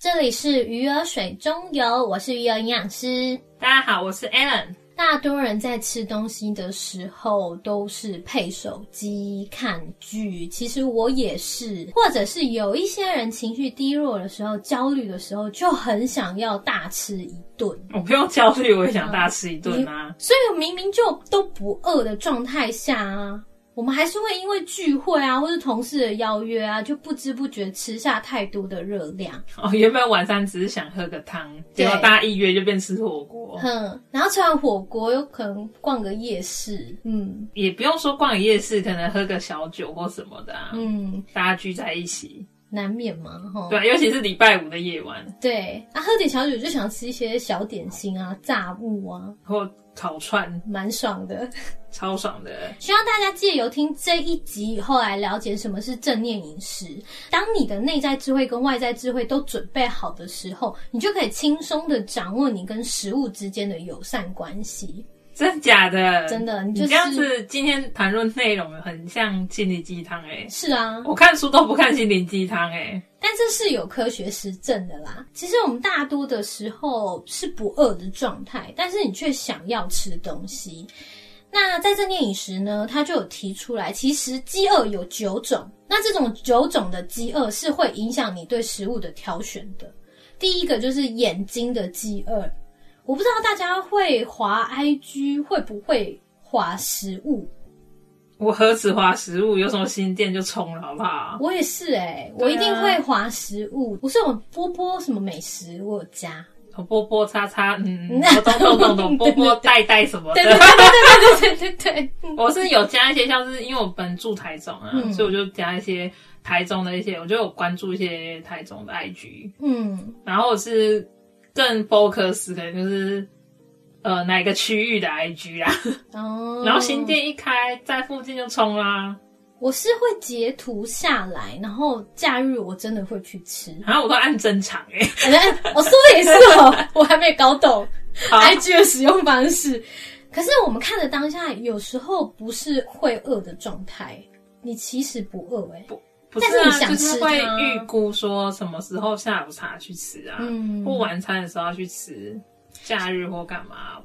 这里是鱼儿水中游，我是鱼儿营养师。大家好，我是 Alan。大多人在吃东西的时候都是配手机看剧，其实我也是，或者是有一些人情绪低落的时候、焦虑的时候，就很想要大吃一顿。我不用焦虑，我也想大吃一顿啊。所以明明就都不饿的状态下啊。我们还是会因为聚会啊，或是同事的邀约啊，就不知不觉吃下太多的热量。哦，原本晚上只是想喝个汤，结果大家一约就变吃火锅。哼，然后吃完火锅有可能逛个夜市，嗯，也不用说逛个夜市，可能喝个小酒或什么的啊。嗯，大家聚在一起，难免嘛，哈。对，尤其是礼拜五的夜晚。对，啊，喝点小酒就想吃一些小点心啊，炸物啊，或。烤串蛮爽的，超爽的。希望大家借由听这一集以后来了解什么是正念饮食。当你的内在智慧跟外在智慧都准备好的时候，你就可以轻松的掌握你跟食物之间的友善关系。真假的？真的，你这样子今天谈论内容很像心灵鸡汤哎。是啊，我看书都不看心灵鸡汤哎。但这是有科学实证的啦。其实我们大多的时候是不饿的状态，但是你却想要吃东西。那在正念饮食呢，它就有提出来，其实饥饿有九种。那这种九种的饥饿是会影响你对食物的挑选的。第一个就是眼睛的饥饿。我不知道大家会滑 IG 会不会滑食物？我何止滑食物，有什么新店就冲了，好不好？我也是哎，我一定会滑食物。不是我波波什么美食，我有加波波叉叉，嗯，懂懂懂懂，波波带带什么的，对对对对对对对。我是有加一些，像是因为我本住台中啊，所以我就加一些台中的一些，我就有关注一些台中的 IG，嗯，然后我是。更 focus 可能就是呃哪个区域的 IG 啦，哦，然后新店一开在附近就冲啦。我是会截图下来，然后假日我真的会去吃，然后我都按正常 哎，我说的也是哦，我还没搞懂 IG 的使用方式。可是我们看的当下，有时候不是会饿的状态，你其实不饿哎。不是啊，就是会预估说什么时候下午茶去吃啊，嗯或晚餐的时候要去吃，假日或干嘛，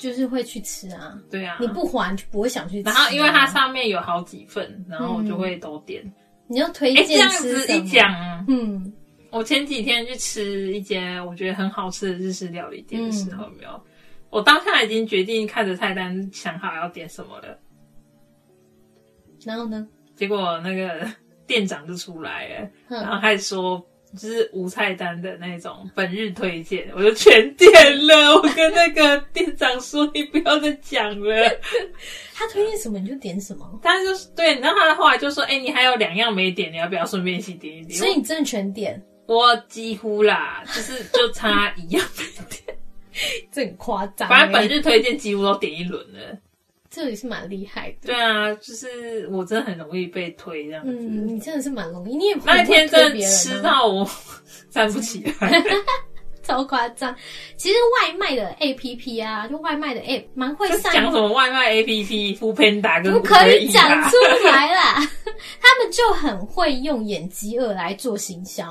就是会去吃啊。对啊，你不还就不会想去吃。然后因为它上面有好几份，然后我就会都点。你要推荐这样子一讲，嗯，我前几天去吃一间我觉得很好吃的日式料理店的时候，没有，我当下已经决定看着菜单想好要点什么了。然后呢？结果那个。店长就出来了，然后还说就是无菜单的那种本日推荐，我就全点了。我跟那个店长说：“你不要再讲了。”他推荐什么你就点什么。他就是对，然后他后来就说：“哎，你还有两样没点，你要不要顺便一起点一点？”所以你真的全点？我几乎啦，就是就差一样没点，这很夸张。反正本日推荐几乎都点一轮了。这也是蛮厉害的。对啊，就是我真的很容易被推这样子。嗯，你真的是蛮容易，你也那天真的吃到我 站不起来，超夸张。其实外卖的 A P P 啊，就外卖的 App 蛮会上。讲什么外卖 A P P？扶贫打不可以讲出来啦。他们就很会用演饥饿来做行销，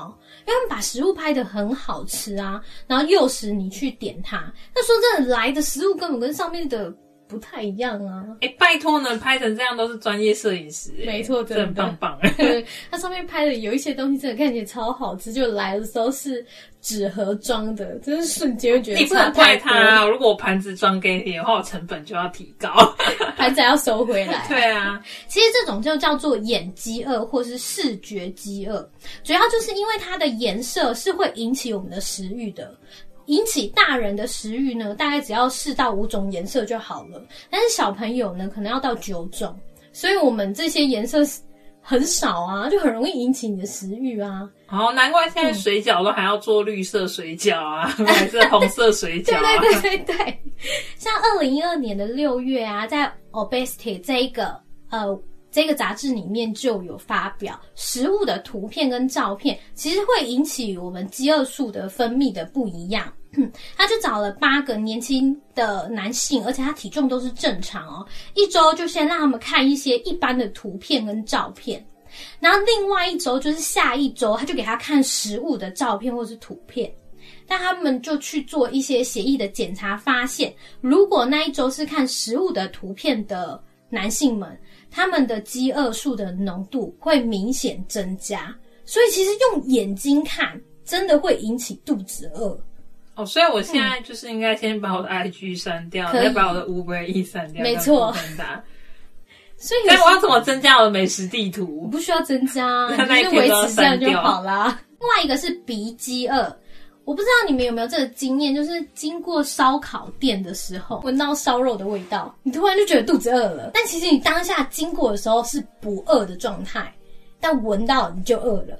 因为他们把食物拍的很好吃啊，然后诱使你去点它。那说真的，来的食物根本跟上面的。不太一样啊！哎，拜托呢，拍成这样都是专业摄影师，没错，真的很棒棒。它上面拍的有一些东西真的看起来超好吃，就来的时候是纸盒装的，真是瞬间会觉得。你不能怪他，如果我盘子装给你的话，我成本就要提高，盘子要收回来。对啊，其实这种就叫做眼饥饿或是视觉饥饿，主要就是因为它的颜色是会引起我们的食欲的。引起大人的食欲呢，大概只要四到五种颜色就好了。但是小朋友呢，可能要到九种。所以我们这些颜色很少啊，就很容易引起你的食欲啊。哦，难怪现在水饺都还要做绿色水饺啊，还是红色水饺。对对对对，像二零一二年的六月啊，在 Obesity 这一个呃这个杂志里面就有发表食物的图片跟照片，其实会引起我们饥饿素的分泌的不一样。他就找了八个年轻的男性，而且他体重都是正常哦。一周就先让他们看一些一般的图片跟照片，然后另外一周就是下一周，他就给他看食物的照片或是图片。但他们就去做一些血液的检查，发现如果那一周是看食物的图片的男性们，他们的饥饿素的浓度会明显增加。所以其实用眼睛看，真的会引起肚子饿。哦，所以我现在就是应该先把我的 IG 删掉，再把我的 Uber E 删掉。没错，所以我要怎么增加我的美食地图？不需要增加，你就维持这样就好啦。另外一个是鼻饥饿，我不知道你们有没有这个经验，就是经过烧烤店的时候，闻到烧肉的味道，你突然就觉得肚子饿了。但其实你当下经过的时候是不饿的状态，但闻到你就饿了。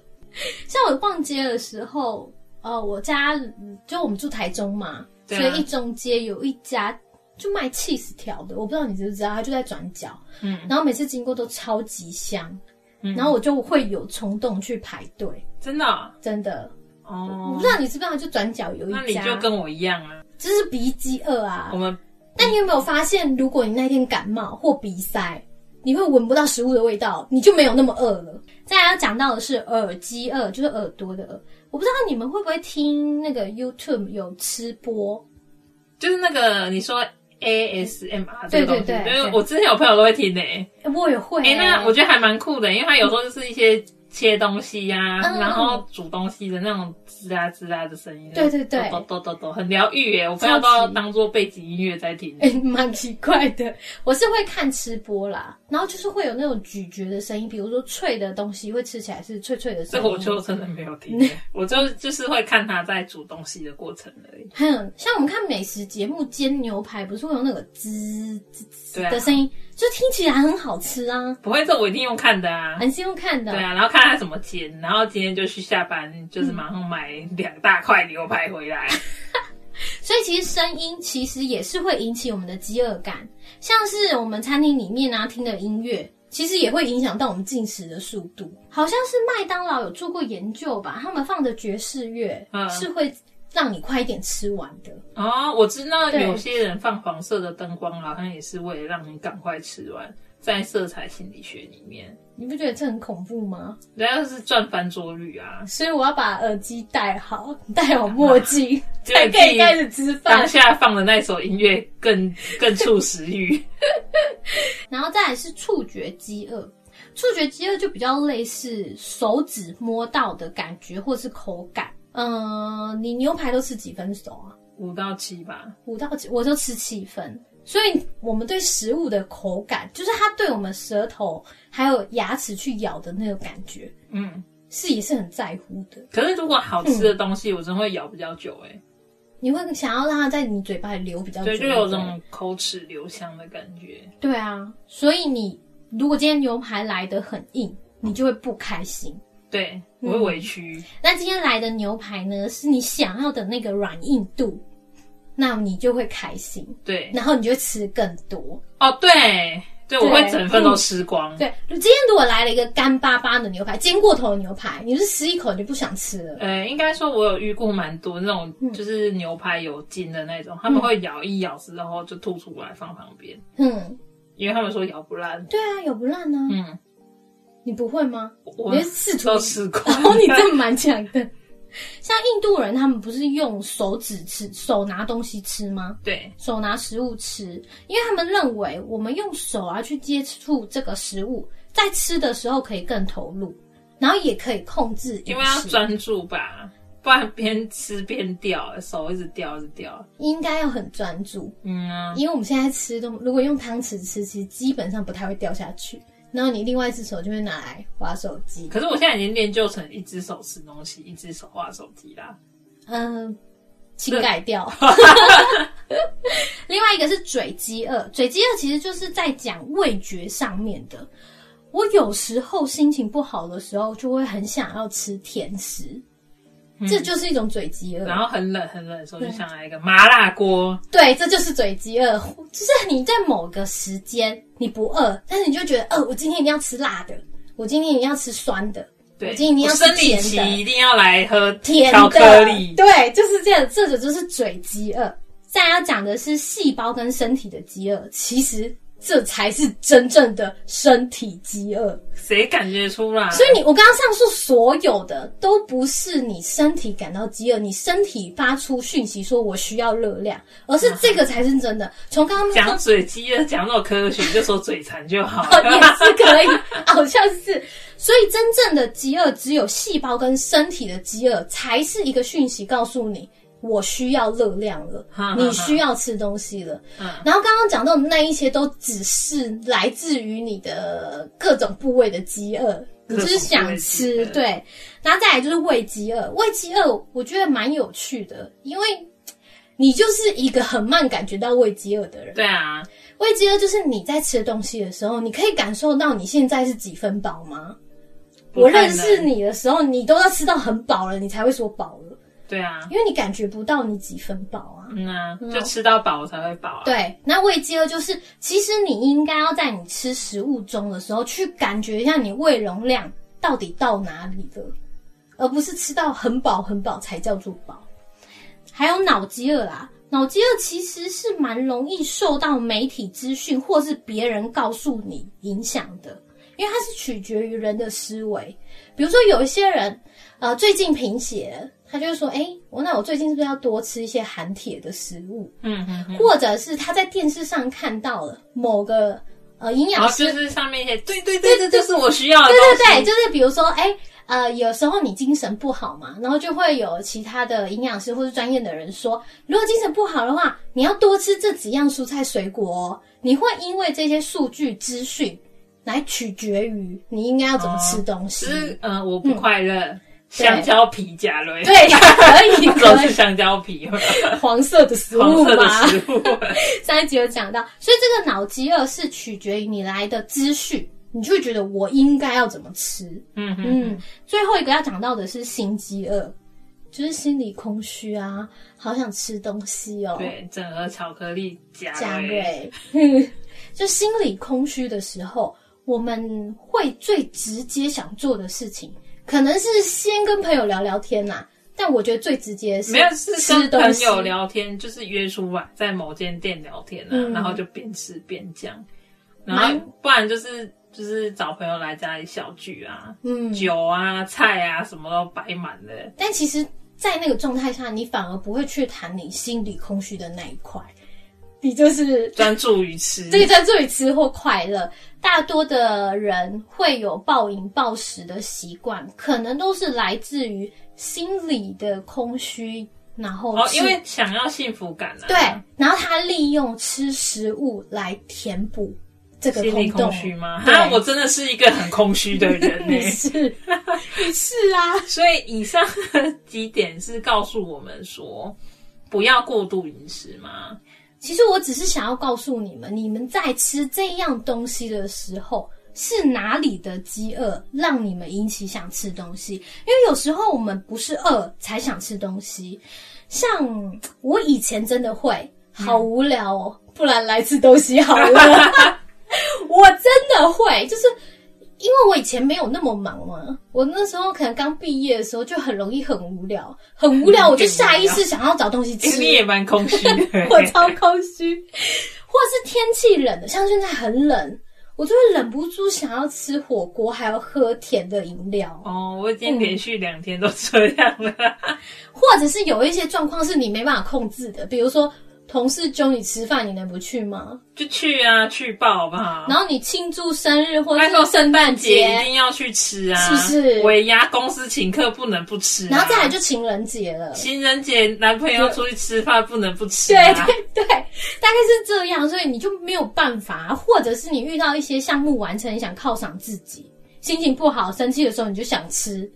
像我逛街的时候。哦，我家就我们住台中嘛，所以一中街有一家就卖 cheese 条的，我不知道你知不知道，它就在转角。嗯，然后每次经过都超级香，然后我就会有冲动去排队。真的？真的？哦，我不知道你知不知道，就转角有一家，那你就跟我一样啊，就是鼻饥饿啊。我们，但你有没有发现，如果你那天感冒或鼻塞，你会闻不到食物的味道，你就没有那么饿了。再来要讲到的是耳机饿，就是耳朵的饿。我不知道你们会不会听那个 YouTube 有吃播，就是那个你说 ASMR 对对对，因为我之前有朋友都会听呢，我也会。哎，那我觉得还蛮酷的，因为他有时候就是一些切东西呀，然后煮东西的那种。吱啊吱啊的声音，对对对，抖抖抖抖，很疗愈耶！我不要都要当做背景音乐在听，哎，蛮奇怪的。我是会看吃播啦，然后就是会有那种咀嚼的声音，比如说脆的东西会吃起来是脆脆的声音。这我就真的没有听，我就就是会看他在煮东西的过程而已。还有像我们看美食节目煎牛排，不是会有那个滋滋滋的声音，就听起来很好吃啊。不会，这我一定用看的啊，很是用看的。对啊，然后看他怎么煎，然后今天就去下班，就是马上买。两大块牛排回来，所以其实声音其实也是会引起我们的饥饿感，像是我们餐厅里面啊听的音乐，其实也会影响到我们进食的速度。好像是麦当劳有做过研究吧，他们放的爵士乐是会让你快一点吃完的。哦，我知道有些人放黄色的灯光，好像也是为了让你赶快吃完。在色彩心理学里面，你不觉得这很恐怖吗？人家是赚翻桌率啊！所以我要把耳机戴好，戴好墨镜，才可以开始吃饭。当下放的那首音乐更 更促食欲。然后再来是触觉饥饿，触觉饥饿就比较类似手指摸到的感觉或是口感。嗯，你牛排都吃几分熟啊？五到七吧。五到七，我就吃七分。所以，我们对食物的口感，就是它对我们舌头还有牙齿去咬的那个感觉，嗯，是也是很在乎的。可是，如果好吃的东西，我真会咬比较久，哎，你会想要让它在你嘴巴里留比较久，对，就有这种口齿留香的感觉。对啊，所以你如果今天牛排来的很硬，你就会不开心，对，我会委屈。那今天来的牛排呢，是你想要的那个软硬度。那你就会开心，对，然后你就吃更多哦，对，对，我会整份都吃光。对，今天如果来了一个干巴巴的牛排，煎过头的牛排，你是吃一口你就不想吃了。呃，应该说我有遇过蛮多那种，就是牛排有筋的那种，他们会咬一咬之后就吐出来放旁边。嗯，因为他们说咬不烂。对啊，咬不烂呢。嗯，你不会吗？我试图吃过，然后 你真的蛮强的。像印度人，他们不是用手指吃、手拿东西吃吗？对，手拿食物吃，因为他们认为我们用手啊去接触这个食物，在吃的时候可以更投入，然后也可以控制，因为要专注吧，不然边吃边掉，手一直掉一直掉。应该要很专注，嗯啊，因为我们现在吃都如果用汤匙吃，其实基本上不太会掉下去。然后你另外一只手就会拿来划手机。可是我现在已经练就成一只手吃东西，一只手划手机啦。嗯，请改掉。另外一个是嘴饥饿，嘴饥饿其实就是在讲味觉上面的。我有时候心情不好的时候，就会很想要吃甜食。这就是一种嘴饥饿，然后很冷很冷的时候就想来一个麻辣锅。对，这就是嘴饥饿，就是你在某个时间你不饿，但是你就觉得，呃，我今天一定要吃辣的，我今天一定要吃酸的，我今天一定要吃甜的，一定要来喝甜巧克力。对，就是这样，这种就是嘴饥饿。再要讲的是细胞跟身体的饥饿，其实这才是真正的身体饥饿。谁感觉出来？所以你，我刚刚上述所有的都不是你身体感到饥饿，你身体发出讯息说我需要热量，而是这个才是真的。从刚刚讲嘴饥饿讲那么科学，就说嘴馋就好，也是可以，好像是。所以真正的饥饿，只有细胞跟身体的饥饿才是一个讯息，告诉你。我需要热量了，你需要吃东西了。然后刚刚讲到的那一些，都只是来自于你的各种部位的饥饿，你就是想吃。对，然后再来就是胃饥饿。胃饥饿我觉得蛮有趣的，因为你就是一个很慢感觉到胃饥饿的人。对啊，胃饥饿就是你在吃东西的时候，你可以感受到你现在是几分饱吗？我认识你的时候，你都要吃到很饱了，你才会说饱了。对啊，因为你感觉不到你几分饱啊，嗯啊，就吃到饱才会饱。对，那胃饥饿就是，其实你应该要在你吃食物中的时候，去感觉一下你胃容量到底到哪里了，而不是吃到很饱很饱才叫做饱。还有脑饥饿啦，脑饥饿其实是蛮容易受到媒体资讯或是别人告诉你影响的，因为它是取决于人的思维。比如说有一些人，呃，最近贫血。他就说：“哎，我那我最近是不是要多吃一些含铁的食物？嗯嗯，或者是他在电视上看到了某个呃营养师，就是上面一些对对对，这就是我需要的。对对对，就是比如说，哎呃，有时候你精神不好嘛，然后就会有其他的营养师或是专业的人说，如果精神不好的话，你要多吃这几样蔬菜水果哦。你会因为这些数据资讯来取决于你应该要怎么吃东西。嗯，我不快乐。”香蕉皮加了，对，可以，都是香蕉皮，黄色的食物嘛。上一集有讲到，所以这个脑饥饿是取决于你来的资讯，你就会觉得我应该要怎么吃。嗯嗯。最后一个要讲到的是心饥饿，就是心理空虚啊，好想吃东西哦。对，整盒巧克力加加瑞。就心理空虚的时候，我们会最直接想做的事情。可能是先跟朋友聊聊天呐，但我觉得最直接是没有是跟朋友聊天，就是约出来在某间店聊天啊，然后就边吃边讲，然后不然就是就是找朋友来家里小聚啊，嗯，酒啊菜啊什么都摆满了。但其实，在那个状态下，你反而不会去谈你心里空虚的那一块。你就是专注于吃，对，专注于吃或快乐。大多的人会有暴饮暴食的习惯，可能都是来自于心理的空虚，然后哦，因为想要幸福感啊。对，然后他利用吃食物来填补这个心理空虚吗？啊，我真的是一个很空虚的人 呢。是，是啊。所以以上几点是告诉我们说，不要过度饮食吗？其实我只是想要告诉你们，你们在吃这样东西的时候，是哪里的饥饿让你们引起想吃东西？因为有时候我们不是饿才想吃东西，像我以前真的会好无聊哦，不然来吃东西好了。我真的会，就是。因为我以前没有那么忙嘛，我那时候可能刚毕业的时候就很容易很无聊，很无聊，我就下意识想要找东西吃。你也蛮空虚，我超空虚。或是天气冷的，像现在很冷，我就会忍不住想要吃火锅，还要喝甜的饮料。哦，我已经连续两天都这样了。或者是有一些状况是你没办法控制的，比如说。同事叫你吃饭，你能不去吗？就去啊，去报好不好？然后你庆祝生日或者圣诞节一定要去吃啊，是不是？尾牙公司请客不能不吃，然后再来就情人节了，情人节男朋友出去吃饭不能不吃，对 对对，大概是这样，所以你就没有办法，或者是你遇到一些项目完成，你想犒赏自己，心情不好、生气的时候你就想吃，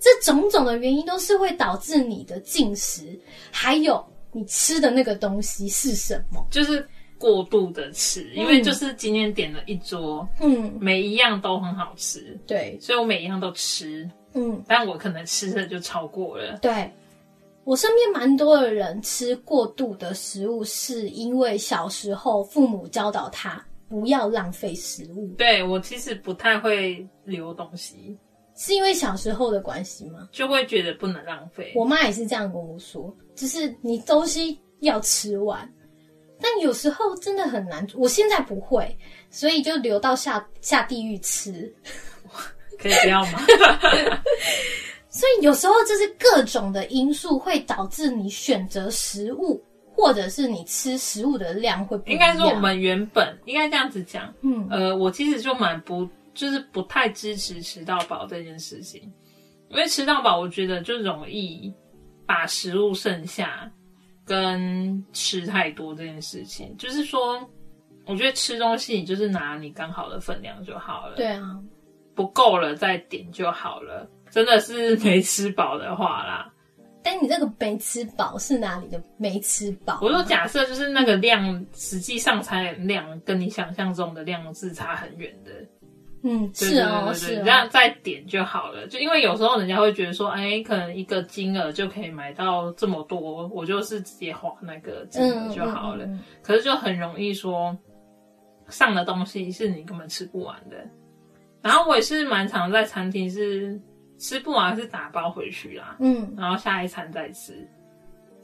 这种种的原因都是会导致你的进食，还有。你吃的那个东西是什么？就是过度的吃，因为就是今天点了一桌，嗯，每一样都很好吃，对，所以我每一样都吃，嗯，但我可能吃的就超过了。对，我身边蛮多的人吃过度的食物，是因为小时候父母教导他不要浪费食物。对我其实不太会留东西。是因为小时候的关系吗？就会觉得不能浪费。我妈也是这样跟我说，就是你东西要吃完，但有时候真的很难。我现在不会，所以就留到下下地狱吃。可以不要吗？所以有时候就是各种的因素会导致你选择食物，或者是你吃食物的量会不应该说我们原本应该这样子讲，嗯，呃，我其实就蛮不就是不太支持吃到饱这件事情，因为吃到饱我觉得就容易把食物剩下。跟吃太多这件事情，就是说，我觉得吃东西你就是拿你刚好的分量就好了。对啊，不够了再点就好了。真的是没吃饱的话啦。但你这个没吃饱是哪里的没吃饱？我说假设就是那个量，实际上餐量跟你想象中的量是差很远的。嗯，是哦，是这样再点就好了。就因为有时候人家会觉得说，哎，可能一个金额就可以买到这么多，我就是直接花那个金额就好了。可是就很容易说，上的东西是你根本吃不完的。然后我也是蛮常在餐厅是吃不完是打包回去啦，嗯，然后下一餐再吃。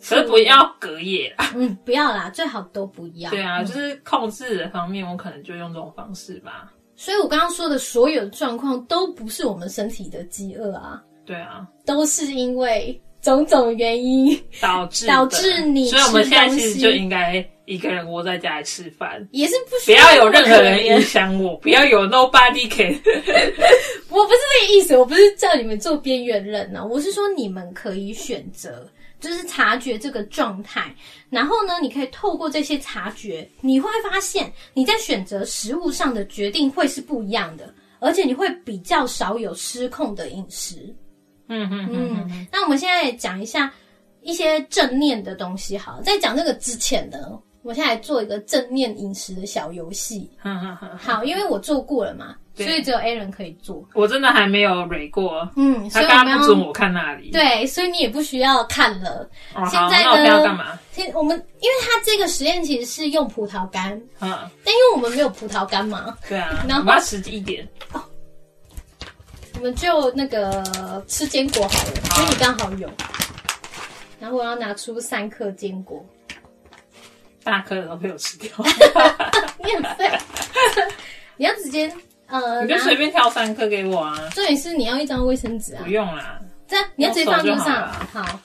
可是不要隔夜啦，嗯，不要啦，最好都不要。对啊，就是控制的方面，我可能就用这种方式吧。所以，我刚刚说的所有状况都不是我们身体的饥饿啊，对啊，都是因为种种原因导致导致你。所以我们现在其实就应该一个人窝在家里吃饭，也是不不要有任何人影响我，不要有 nobody can。我不是这个意思，我不是叫你们做边缘人呢，我是说你们可以选择。就是察觉这个状态，然后呢，你可以透过这些察觉，你会发现你在选择食物上的决定会是不一样的，而且你会比较少有失控的饮食。嗯嗯嗯。那我们现在讲一下一些正念的东西，好，在讲这个之前呢。我现在做一个正念饮食的小游戏，好，因为我做过了嘛，所以只有 A 人可以做。我真的还没有蕊过，嗯，他刚刚不准我看那里，对，所以你也不需要看了。现在呢，要干嘛？现我们因为它这个实验其实是用葡萄干，嗯，但因为我们没有葡萄干嘛，对啊，然后要实际一点哦，我们就那个吃坚果好了，因为你刚好有，然后我要拿出三颗坚果。大颗的都被我吃掉，你很废。你要直接呃，你就随便挑三颗给我啊。重点是你要一张卫生纸啊。不用啦，这样你要直接放桌上。好，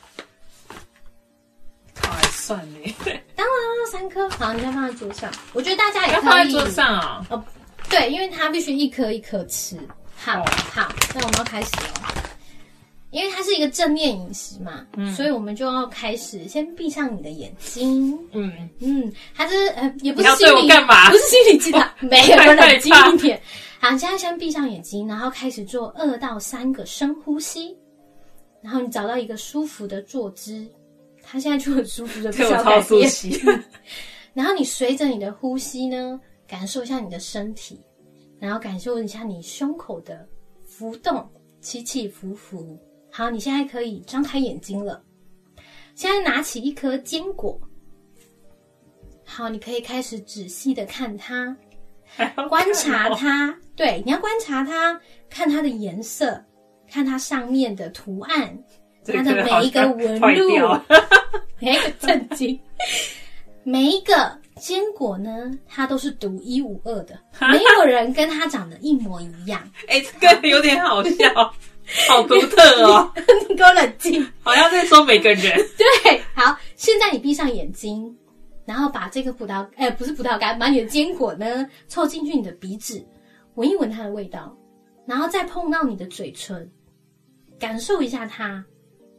还算呢。当然三颗，好，你再放在桌上。我觉得大家也可以放在桌上啊。哦，对，因为它必须一颗一颗吃。好，好，那我们要开始了。因为它是一个正念饮食嘛，所以我们就要开始先闭上你的眼睛。嗯嗯，它是呃也不是心理干嘛？不是心理鸡汤，没有冷静一点。好，现在先闭上眼睛，然后开始做二到三个深呼吸，然后你找到一个舒服的坐姿。他现在就很舒服的，不需要改变。然后你随着你的呼吸呢，感受一下你的身体，然后感受一下你胸口的浮动，起起伏伏。好，你现在可以张开眼睛了。现在拿起一颗坚果。好，你可以开始仔细的看它，观察它。对，你要观察它，看它的颜色，看它上面的图案，它的每一个纹路。哎，震惊！每一个坚果呢，它都是独一无二的，没有人跟它长得一模一样。哎，这个有点好笑。好独特哦！你给我冷静，好像在说每个人。对，好，现在你闭上眼睛，然后把这个葡萄，哎，不是葡萄干，把你的坚果呢凑进去你的鼻子，闻一闻它的味道，然后再碰到你的嘴唇，感受一下它。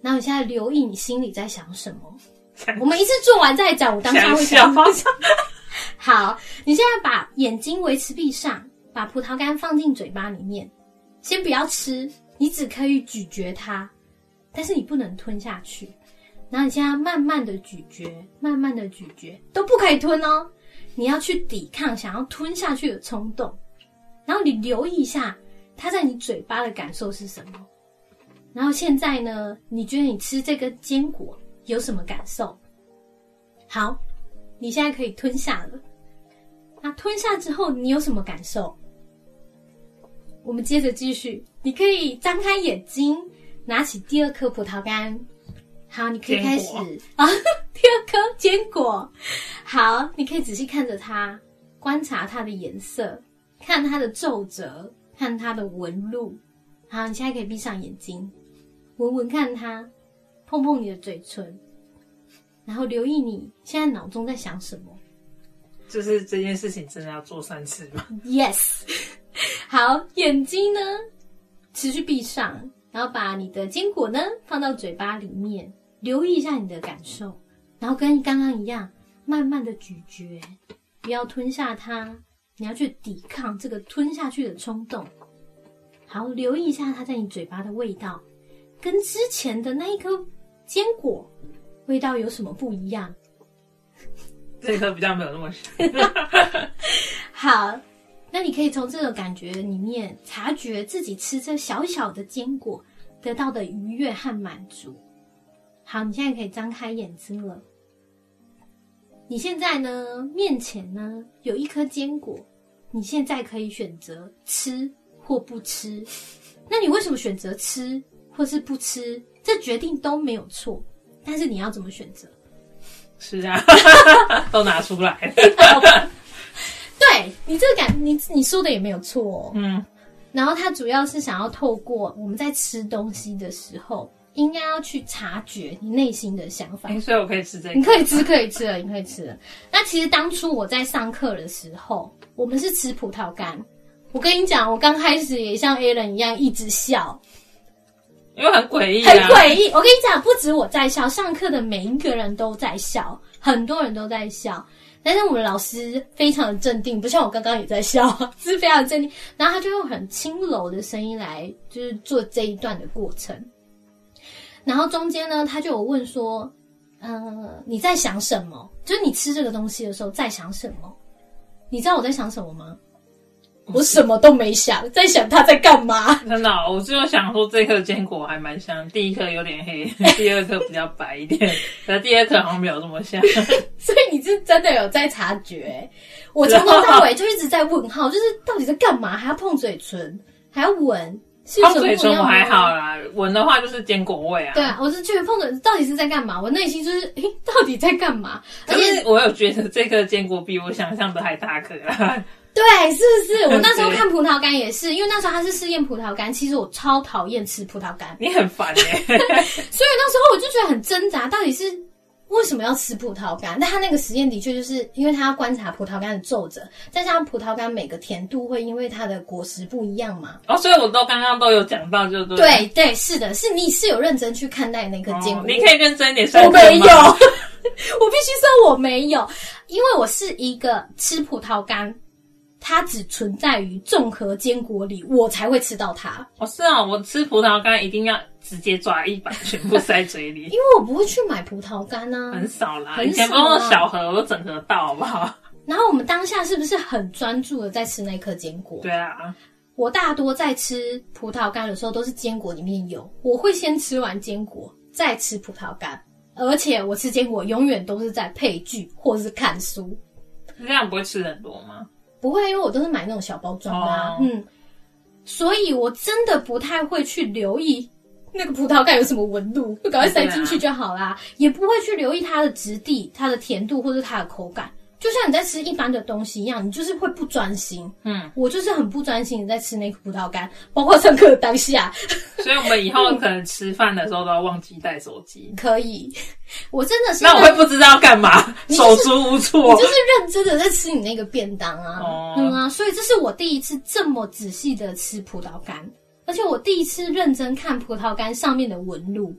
然后你现在留意你心里在想什么。我们一次做完再讲，我当下会想。好，你现在把眼睛维持闭上，把葡萄干放进嘴巴里面，先不要吃。你只可以咀嚼它，但是你不能吞下去。然后你现在慢慢的咀嚼，慢慢的咀嚼，都不可以吞哦。你要去抵抗想要吞下去的冲动。然后你留意一下，它在你嘴巴的感受是什么。然后现在呢，你觉得你吃这个坚果有什么感受？好，你现在可以吞下了。那吞下之后，你有什么感受？我们接着继续，你可以张开眼睛，拿起第二颗葡萄干。好，你可以开始啊，第二颗坚果。好，你可以仔细看着它，观察它的颜色，看它的皱褶，看它的纹路。好，你现在可以闭上眼睛，闻闻看它，碰碰你的嘴唇，然后留意你现在脑中在想什么。就是这件事情真的要做三次吗？Yes。好，眼睛呢持续闭上，然后把你的坚果呢放到嘴巴里面，留意一下你的感受，然后跟刚刚一样。慢慢的咀嚼，不要吞下它，你要去抵抗这个吞下去的冲动。好，留意一下它在你嘴巴的味道，跟之前的那一颗坚果味道有什么不一样？这颗比较没有那么香。好，那你可以从这个感觉里面察觉自己吃这小小的坚果得到的愉悦和满足。好，你现在可以张开眼睛了。你现在呢？面前呢有一颗坚果，你现在可以选择吃或不吃。那你为什么选择吃或是不吃？这决定都没有错，但是你要怎么选择？是啊，都拿出来。对你这个感，你你说的也没有错。嗯，然后他主要是想要透过我们在吃东西的时候。应该要去察觉你内心的想法，所以我可以吃这个。你可以吃，可以吃了，你可以吃了。那其实当初我在上课的时候，我们是吃葡萄干。我跟你讲，我刚开始也像 A 人一样一直笑，因为很诡异，很诡异。我跟你讲，不止我在笑，上课的每一个人都在笑，很多人都在笑。但是我们老师非常的镇定，不像我刚刚也在笑，是非常镇定。然后他就用很轻柔的声音来，就是做这一段的过程。然后中间呢，他就有问说：“嗯，你在想什么？就是你吃这个东西的时候在想什么？你知道我在想什么吗？我什么都没想，在想他在干嘛。真的，我就想说这颗坚果还蛮香，第一颗有点黑，第二颗比较白一点，可第二颗好像没有这么香。所以你是真的有在察觉？我从头到尾就一直在问号，就是到底在干嘛？还要碰嘴唇，还要闻。”碰嘴唇我还好啦，闻的话就是坚果味啊。对啊，我是觉得碰嘴到底是在干嘛？我内心就是，诶，到底在干嘛？而且我有觉得这个坚果比我想象的还大颗啊。对，是不是？我那 时候看葡萄干也是，因为那时候他是试验葡萄干，其实我超讨厌吃葡萄干。你很烦哎，所以那时候我就觉得很挣扎，到底是。为什么要吃葡萄干？但他那个实验的确就是因为他要观察葡萄干的皱褶，再加上葡萄干每个甜度会因为它的果实不一样嘛。哦，所以我都刚刚都有讲到，就对。对对，是的，是你是有认真去看待那颗坚果。你可以认真点。我没有，我必须说我没有，因为我是一个吃葡萄干。它只存在于综合坚果里，我才会吃到它。哦，是啊，我吃葡萄干一定要直接抓一把，全部塞嘴里。因为我不会去买葡萄干啊，很少啦，以前不用小盒，我都整盒到，好不好？然后我们当下是不是很专注的在吃那颗坚果？对啊，我大多在吃葡萄干的时候，都是坚果里面有，我会先吃完坚果，再吃葡萄干，而且我吃坚果永远都是在配剧或是看书。这样不会吃很多吗？不会，因为我都是买那种小包装的啊，嗯，所以我真的不太会去留意那个葡萄干有什么纹路，就赶快塞进去就好啦，也不会去留意它的质地、它的甜度或者它的口感。就像你在吃一般的东西一样，你就是会不专心。嗯，我就是很不专心的在吃那个葡萄干，包括上课的当下。所以我们以后可能吃饭的时候都要忘记带手机。可以，我真的是。那我会不知道干嘛，手足无措。你就是认真的在吃你那个便当啊，嗯啊。所以这是我第一次这么仔细的吃葡萄干，而且我第一次认真看葡萄干上面的纹路。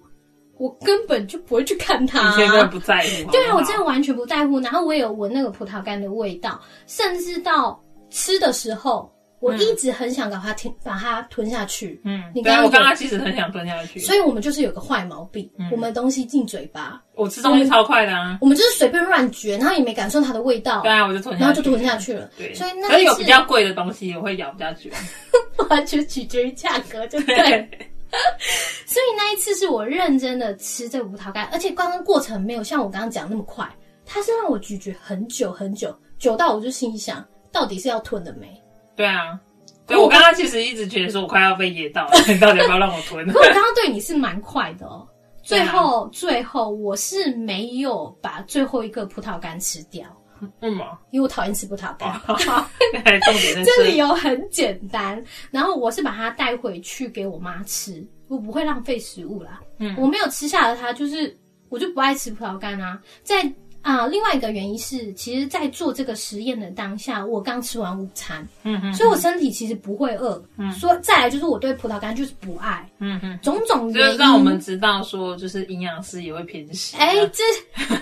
我根本就不会去看它，你现在不在乎？对啊，我真的完全不在乎。然后我也有闻那个葡萄干的味道，甚至到吃的时候，我一直很想把它吞，把它吞下去。嗯，你刚刚我刚刚其实很想吞下去。所以我们就是有个坏毛病，我们东西进嘴巴，我吃东西超快的啊。我们就是随便乱嚼，然后也没感受它的味道。对啊，我就吞，然后就吞下去了。对，所以那可是有比较贵的东西，我会咬比较久，完全取决于价格，就对。所以那一次是我认真的吃这个葡萄干，而且刚刚过程没有像我刚刚讲那么快，它是让我咀嚼很久很久，久到我就心想，到底是要吞了没？对啊，对我刚刚其实一直觉得说我快要被噎到了，你到底要不要让我吞？可我刚刚对你是蛮快的哦，最后最后我是没有把最后一个葡萄干吃掉。为什么？因为我讨厌吃葡萄干。这理由很简单，然后我是把它带回去给我妈吃，我不会浪费食物啦。嗯，我没有吃下的它，就是我就不爱吃葡萄干啊，在。啊，另外一个原因是，其实，在做这个实验的当下，我刚吃完午餐，嗯哼，所以我身体其实不会饿。嗯，说再来就是我对葡萄干就是不爱，嗯哼，种种原因让我们知道说，就是营养师也会偏心。哎，这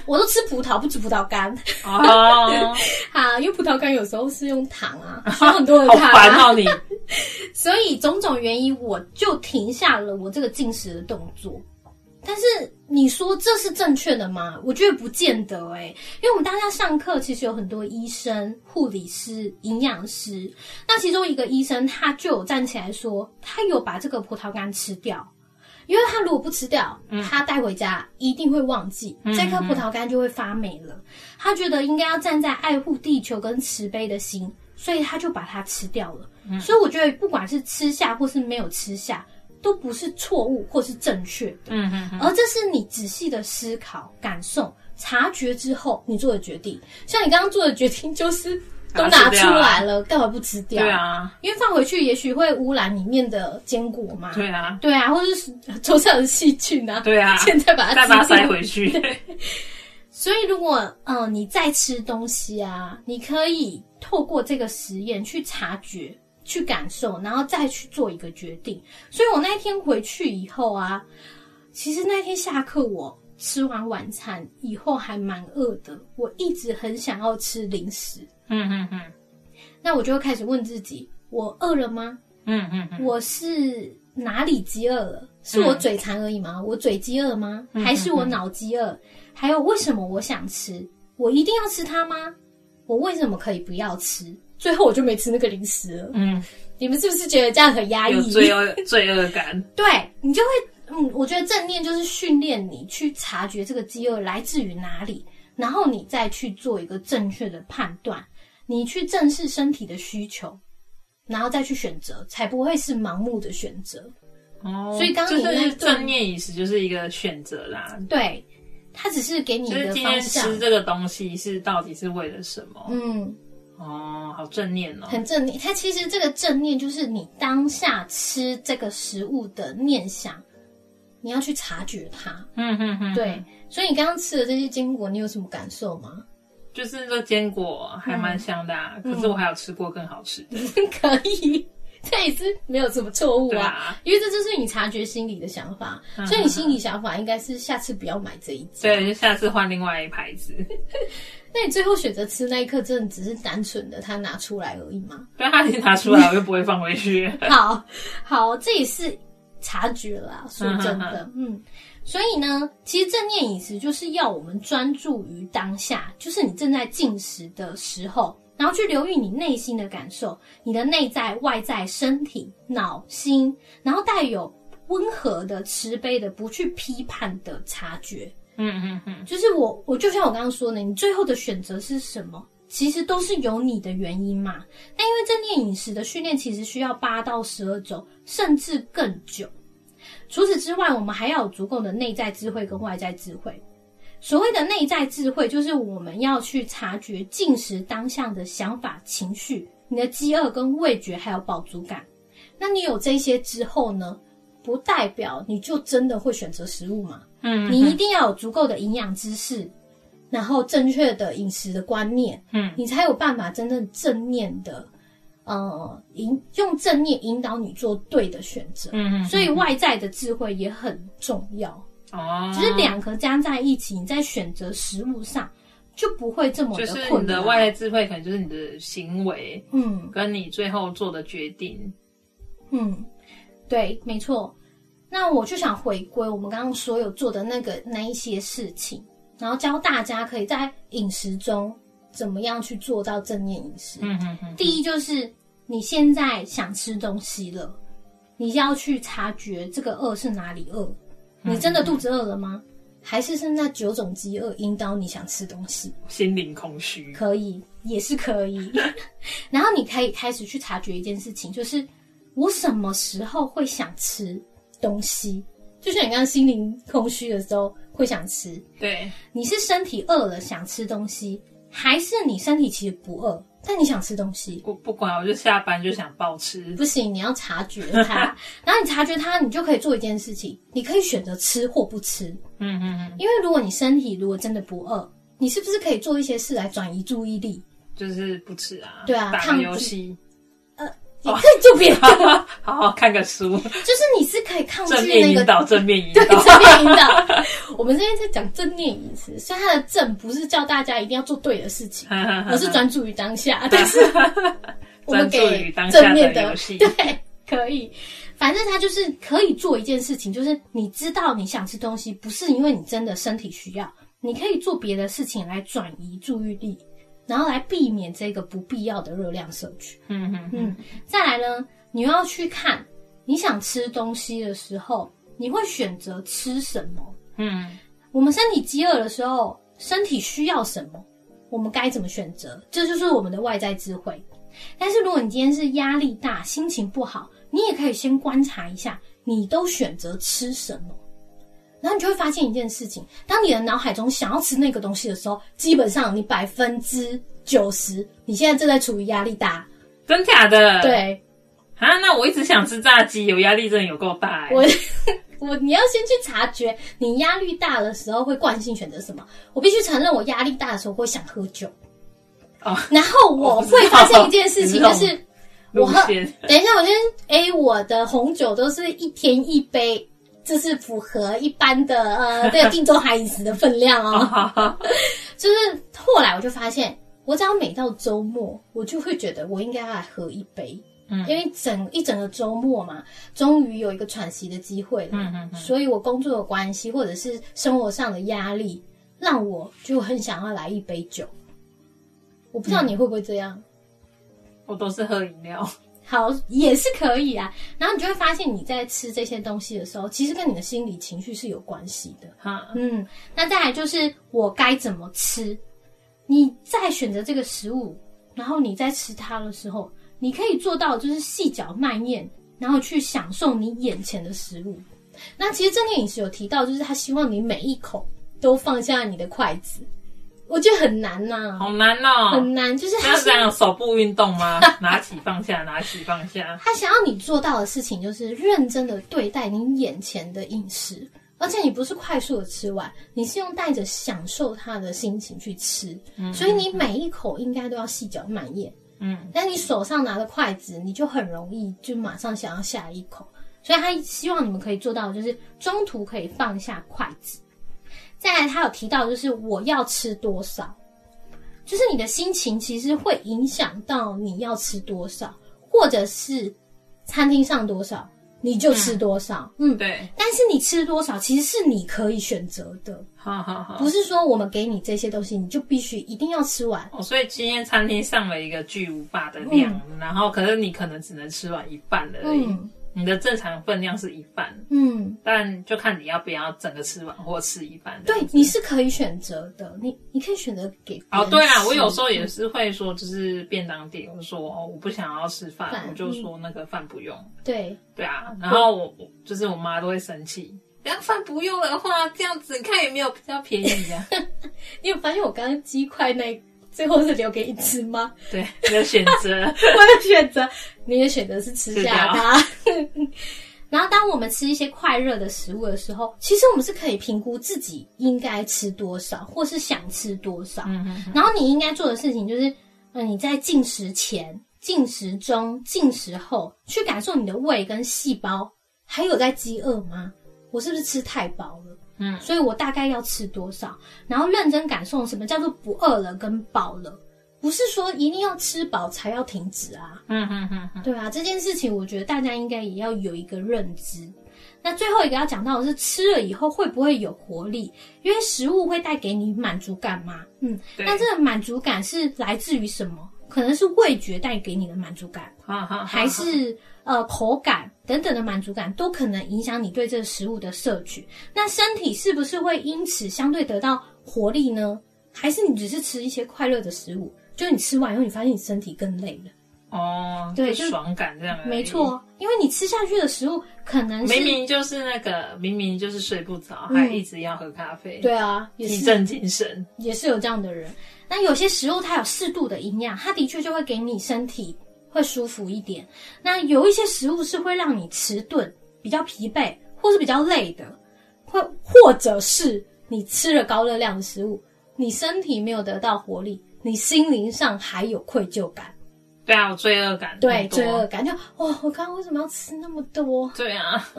我都吃葡萄，不吃葡萄干。哦，好，因为葡萄干有时候是用糖啊，需要很多的糖。好烦哦你。所以种种原因，我就停下了我这个进食的动作。但是你说这是正确的吗？我觉得不见得哎，因为我们大家上课其实有很多医生、护理师、营养师。那其中一个医生他就有站起来说，他有把这个葡萄干吃掉，因为他如果不吃掉，他带回家一定会忘记，这颗葡萄干就会发霉了。他觉得应该要站在爱护地球跟慈悲的心，所以他就把它吃掉了。所以我觉得不管是吃下或是没有吃下。都不是错误或是正确的，嗯嗯，而这是你仔细的思考、感受、察觉之后你做的决定。像你刚刚做的决定，就是 都拿出来了，干嘛不吃掉？对啊，因为放回去也许会污染里面的坚果嘛。对啊，对啊，或者是 桌上的细菌啊。对啊，现在把它再塞回去。所以如果嗯你在吃东西啊，你可以透过这个实验去察觉。去感受，然后再去做一个决定。所以我那一天回去以后啊，其实那天下课我吃完晚餐以后还蛮饿的，我一直很想要吃零食。嗯嗯嗯。那我就会开始问自己：我饿了吗？嗯嗯嗯。我是哪里饥饿了？是我嘴馋而已吗？我嘴饥饿吗？还是我脑饥饿？还有为什么我想吃？我一定要吃它吗？我为什么可以不要吃？最后我就没吃那个零食了。嗯，你们是不是觉得这样很压抑？有罪恶 罪恶感。对你就会，嗯，我觉得正念就是训练你去察觉这个饥饿来自于哪里，然后你再去做一个正确的判断，你去正视身体的需求，然后再去选择，才不会是盲目的选择。哦，所以刚刚你那正念饮食就是一个选择啦。对，它只是给你一个方向。吃这个东西是到底是为了什么？嗯。哦，好正念哦，很正念。它其实这个正念就是你当下吃这个食物的念想，你要去察觉它。嗯嗯嗯，对。所以你刚刚吃的这些坚果，你有什么感受吗？就是这坚果还蛮香的啊，可是我还有吃过更好吃的。可以，这也是没有什么错误啊，因为这就是你察觉心理的想法。所以你心理想法应该是下次不要买这一家，对，就下次换另外一牌子。那你最后选择吃那一刻，真的只是单纯的他拿出来而已吗？对，他已经拿出来，我就不会放回去。好好，这也是察觉啦。说真的，嗯，所以呢，其实正念饮食就是要我们专注于当下，就是你正在进食的时候，然后去留意你内心的感受，你的内在、外在、身体、脑、心，然后带有温和的、慈悲的、不去批判的察觉。嗯嗯嗯，就是我，我就像我刚刚说的，你最后的选择是什么？其实都是有你的原因嘛。那因为正念饮食的训练其实需要八到十二周，甚至更久。除此之外，我们还要有足够的内在智慧跟外在智慧。所谓的内在智慧，就是我们要去察觉进食当下的想法、情绪、你的饥饿跟味觉，还有饱足感。那你有这些之后呢？不代表你就真的会选择食物嘛？嗯，你一定要有足够的营养知识，然后正确的饮食的观念，嗯，你才有办法真正正念的，呃，引用正念引导你做对的选择。嗯嗯，所以外在的智慧也很重要哦。只是两个加在一起，你在选择食物上就不会这么的困难。就是你的外在智慧，可能就是你的行为，嗯，跟你最后做的决定，嗯。对，没错。那我就想回归我们刚刚所有做的那个那一些事情，然后教大家可以在饮食中怎么样去做到正念饮食。嗯嗯嗯。第一就是你现在想吃东西了，你要去察觉这个饿是哪里饿。你真的肚子饿了吗？还是是那九种饥饿引导你想吃东西？心灵空虚可以，也是可以。然后你可以开始去察觉一件事情，就是。我什么时候会想吃东西？就像你刚刚心灵空虚的时候会想吃。对，你是身体饿了想吃东西，还是你身体其实不饿，但你想吃东西？我不管，我就下班就想暴吃。不行，你要察觉它，然后你察觉它，你就可以做一件事情，你可以选择吃或不吃。嗯嗯嗯。因为如果你身体如果真的不饿，你是不是可以做一些事来转移注意力？就是不吃啊，对啊，打游戏。你可以就别 好好看个书，就是你是可以抗拒那个正面引导，对正面引导。我们今天在讲正念饮食，所以它的正不是叫大家一定要做对的事情，而是专注于当下。但是我们给正面的游戏，对，可以。反正它就是可以做一件事情，就是你知道你想吃东西，不是因为你真的身体需要，你可以做别的事情来转移注意力。然后来避免这个不必要的热量摄取。嗯嗯嗯。再来呢，你又要去看你想吃东西的时候，你会选择吃什么？嗯，我们身体饥饿的时候，身体需要什么，我们该怎么选择？这就是我们的外在智慧。但是如果你今天是压力大、心情不好，你也可以先观察一下，你都选择吃什么。然后你就会发现一件事情：当你的脑海中想要吃那个东西的时候，基本上你百分之九十，你现在正在处于压力大。真假的？对。啊，那我一直想吃炸鸡，有压力真的有够大。我我你要先去察觉你压力大的时候会惯性选择什么。我必须承认，我压力大的时候会想喝酒。哦。然后我会发现一件事情，就是 我喝。等一下，我先。哎，我的红酒都是一天一杯。这是符合一般的呃，对定州海饮食的分量哦。就是后来我就发现，我只要每到周末，我就会觉得我应该要来喝一杯，嗯，因为整一整个周末嘛，终于有一个喘息的机会了，嗯嗯，所以我工作的关系或者是生活上的压力，让我就很想要来一杯酒。我不知道你会不会这样，我都是喝饮料。好，也是可以啊。然后你就会发现，你在吃这些东西的时候，其实跟你的心理情绪是有关系的。哈，嗯。那再来就是我该怎么吃？你在选择这个食物，然后你在吃它的时候，你可以做到就是细嚼慢咽，然后去享受你眼前的食物。那其实正念饮食有提到，就是他希望你每一口都放下你的筷子。我觉得很难呐，好难哦，很难，就是他这样手部运动吗？拿起放下，拿起放下。他想要你做到的事情，就是认真的对待你眼前的饮食，而且你不是快速的吃完，你是用带着享受它的心情去吃，所以你每一口应该都要细嚼慢咽。嗯，但你手上拿的筷子，你就很容易就马上想要下一口，所以他希望你们可以做到，就是中途可以放下筷子。再来，他有提到，就是我要吃多少，就是你的心情其实会影响到你要吃多少，或者是餐厅上多少。你就吃多少。嗯，对。但是你吃多少其实是你可以选择的。好好好，不是说我们给你这些东西，你就必须一定要吃完。哦，所以今天餐厅上了一个巨无霸的量，然后可是你可能只能吃完一半而已。你的正常分量是一半，嗯，但就看你要不要整个吃完或吃一半。对，你是可以选择的，你你可以选择给。哦，对啊，我有时候也是会说，就是便当店，我说哦，我不想要吃饭，我就说那个饭不用。对，对啊，然后我我就是我妈都会生气，然后饭不用的话，这样子你看有没有比较便宜啊？你有发现我刚刚鸡块那？最后是留给你吃吗？对，你的选择，我的选择，你的选择是吃下它。然后，当我们吃一些快热的食物的时候，其实我们是可以评估自己应该吃多少，或是想吃多少。然后，你应该做的事情就是，呃，你在进食前、进食中、进食后，去感受你的胃跟细胞还有在饥饿吗？我是不是吃太饱了？嗯，所以我大概要吃多少，然后认真感受什么叫做不饿了跟饱了，不是说一定要吃饱才要停止啊。嗯嗯嗯，对啊，这件事情我觉得大家应该也要有一个认知。那最后一个要讲到的是，吃了以后会不会有活力？因为食物会带给你满足感吗？嗯，那这个满足感是来自于什么？可能是味觉带给你的满足感，还是？呃，口感等等的满足感都可能影响你对这个食物的摄取。那身体是不是会因此相对得到活力呢？还是你只是吃一些快乐的食物，就你吃完以后，你发现你身体更累了？哦，对，就爽感这样。没错，因因为你吃下去的食物可能明明就是那个，明明就是睡不着，还一直要喝咖啡。对啊，提振精神也是有这样的人。那有些食物它有适度的营养，它的确就会给你身体会舒服一点。那有一些食物是会让你迟钝、比较疲惫，或是比较累的，或或者是你吃了高热量的食物，你身体没有得到活力，你心灵上还有愧疚感。对啊，有罪恶感。对，罪恶感就哇，我刚刚为什么要吃那么多？对啊，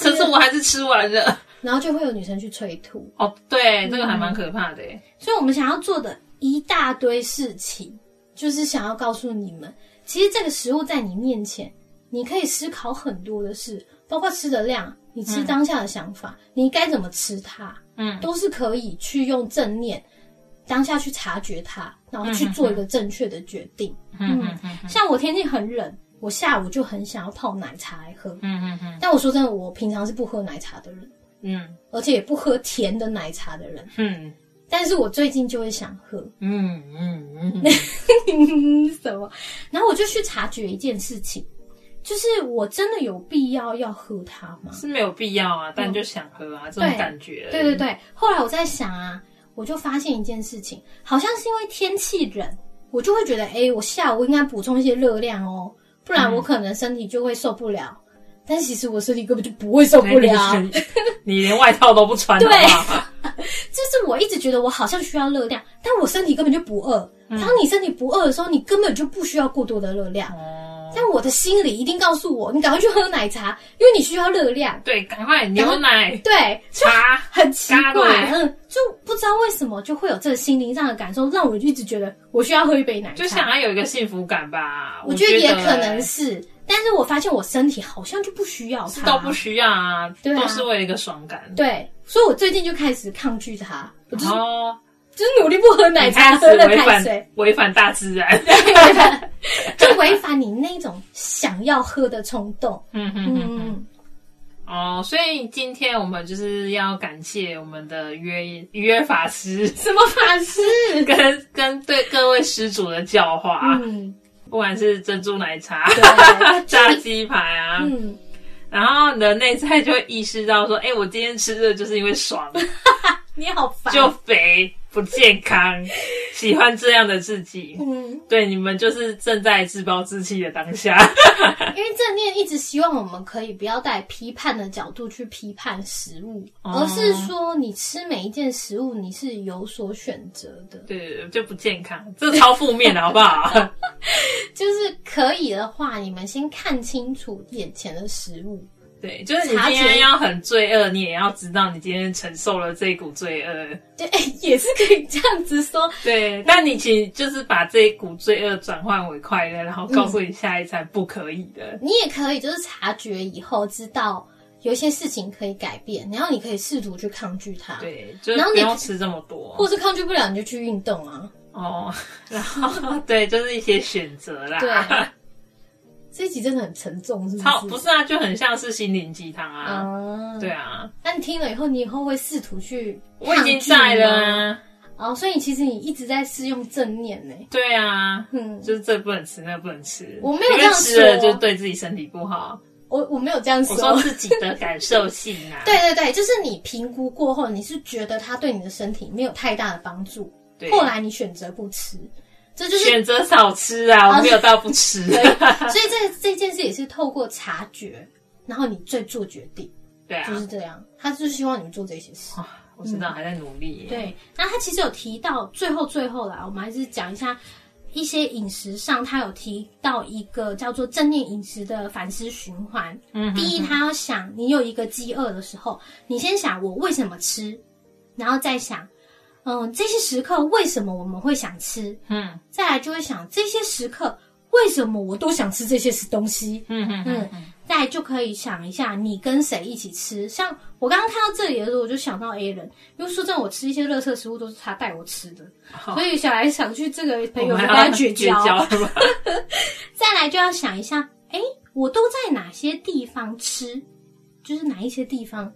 可是我还是吃完了。然后就会有女生去催吐。哦，对，这个还蛮可怕的。所以我们想要做的一大堆事情，就是想要告诉你们，其实这个食物在你面前，你可以思考很多的事，包括吃的量，你吃当下的想法，你该怎么吃它，嗯，都是可以去用正念。当下去察觉它，然后去做一个正确的决定。嗯嗯像我天气很冷，我下午就很想要泡奶茶来喝。嗯嗯嗯。但我说真的，我平常是不喝奶茶的人。嗯。而且也不喝甜的奶茶的人。嗯。但是我最近就会想喝。嗯嗯嗯。什么？然后我就去察觉一件事情，就是我真的有必要要喝它吗？是没有必要啊，但就想喝啊，这种感觉。对对对。后来我在想啊。我就发现一件事情，好像是因为天气冷，我就会觉得，哎，我下午应该补充一些热量哦，不然我可能身体就会受不了。但其实我身体根本就不会受不了，你连外套都不穿，对，就是我一直觉得我好像需要热量，但我身体根本就不饿。当你身体不饿的时候，你根本就不需要过多的热量。但我的心里一定告诉我，你赶快去喝奶茶，因为你需要热量。对，赶快牛奶，对茶，很奇怪，嗯，就不知道为什么就会有这个心灵上的感受，让我一直觉得我需要喝一杯奶茶，就想要有一个幸福感吧。我觉得也可能是，但是我发现我身体好像就不需要它，倒不需要啊，都是为了一个爽感。对，所以我最近就开始抗拒它。哦。就是努力不喝奶茶，喝了开水，违反大自然，就违反你那种想要喝的冲动。嗯嗯嗯。哦，所以今天我们就是要感谢我们的约约法师，什么法师？跟跟对各位施主的教化，嗯，不管是珍珠奶茶、炸鸡排啊，嗯，然后你的内在就会意识到说，哎，我今天吃的就是因为爽，你好烦，就肥。不健康，喜欢这样的自己。嗯，对，你们就是正在自暴自弃的当下。因为正念一直希望我们可以不要带批判的角度去批判食物，而是说你吃每一件食物你是有所选择的。对，就不健康，这超负面的好不好？就是可以的话，你们先看清楚眼前的食物。对，就是你今天要很罪恶，你也要知道你今天承受了这一股罪恶。对，哎也是可以这样子说。对，但你其实就是把这一股罪恶转换为快乐，然后告诉你下一餐不可以的。你也可以就是察觉以后知道有一些事情可以改变，然后你可以试图去抗拒它。对，然后你不要吃这么多，或是抗拒不了你就去运动啊。哦，然后 对，就是一些选择啦。对。这一集真的很沉重，是不是？不是啊，就很像是心灵鸡汤啊。对啊。那你听了以后，你以后会试图去？我已经在了。哦，所以其实你一直在试用正念呢。对啊，嗯，就是这不能吃，那不能吃。我没有这样说，就对自己身体不好。我我没有这样说，我说自己的感受性啊。对对对，就是你评估过后，你是觉得它对你的身体没有太大的帮助，后来你选择不吃。这就是选择少吃啊，我没有到不吃。所以这这件事也是透过察觉，然后你再做决定。对啊，就是这样。他就是希望你们做这些事。我知道，还在努力。对，那他其实有提到最后最后啦，我们还是讲一下一些饮食上，他有提到一个叫做正念饮食的反思循环。嗯，第一，他要想你有一个饥饿的时候，你先想我为什么吃，然后再想。嗯，这些时刻为什么我们会想吃？嗯，再来就会想这些时刻为什么我都想吃这些东西？嗯嗯嗯，再来就可以想一下你跟谁一起吃。像我刚刚看到这里的时候，我就想到 A 人，因为说真的，我吃一些热色食物都是他带我吃的，所以想来想去，这个朋友跟他绝交。再来就要想一下，哎，我都在哪些地方吃？就是哪一些地方？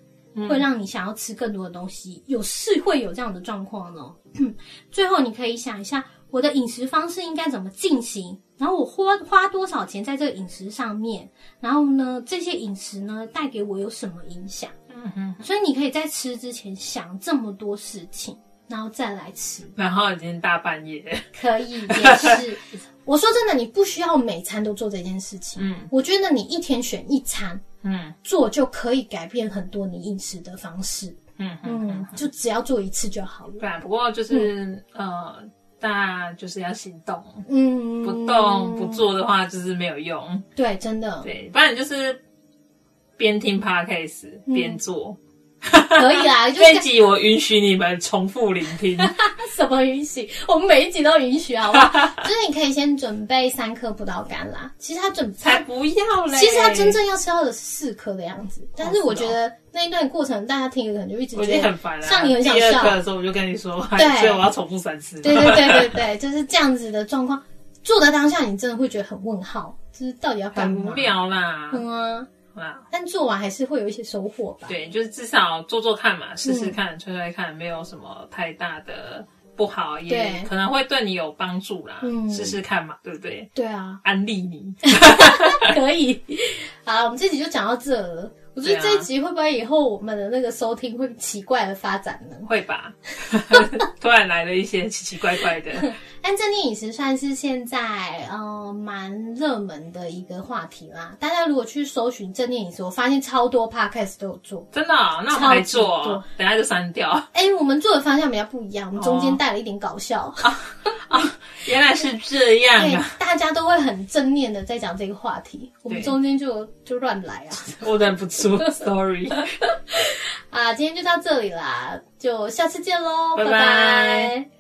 会让你想要吃更多的东西，有是会有这样的状况呢。最后，你可以想一下，我的饮食方式应该怎么进行，然后我花花多少钱在这个饮食上面，然后呢，这些饮食呢带给我有什么影响？嗯哼，所以你可以在吃之前想这么多事情，然后再来吃。然后已经大半夜，可以也是。我说真的，你不需要每餐都做这件事情。嗯，我觉得你一天选一餐，嗯，做就可以改变很多你饮食的方式。嗯嗯，就只要做一次就好了。对啊，不过就是呃，大家就是要行动。嗯，不动不做的话，就是没有用。对，真的。对，不然就是。边听 podcast 边做，可以啦。就这一集我允许你们重复聆听。什么允许？我们每一集都允许好不好？就是你可以先准备三颗葡萄干啦。其实他准才不要嘞。其实他真正要吃到的是四颗的样子。但是我觉得那一段过程大家听可能就一直觉得很烦了。像你很想笑的时候，我就跟你说，对，所以我要重复三次。对对对对对，就是这样子的状况。做的当下，你真的会觉得很问号，就是到底要干嘛？很无聊啦。嗯啊。但做完还是会有一些收获吧？对，就是至少做做看嘛，试试看，吹吹看，没有什么太大的不好，也可能会对你有帮助啦。嗯，试试看嘛，对不对？对啊，安利你 可以。好，我们这集就讲到这了。我觉得这一集会不会以后我们的那个收听会奇怪的发展呢？会吧，突然来了一些奇奇怪怪的。但正念饮食算是现在呃蛮热门的一个话题啦。大家如果去搜寻正念饮食，我发现超多 podcast 都有做。真的？那我们还做？等下就删掉。哎，我们做的方向比较不一样，我们中间带了一点搞笑。啊，原来是这样啊！大家都会很正念的在讲这个话题，我们中间就就乱来啊。我忍不住，sorry。啊，今天就到这里啦，就下次见喽，拜拜。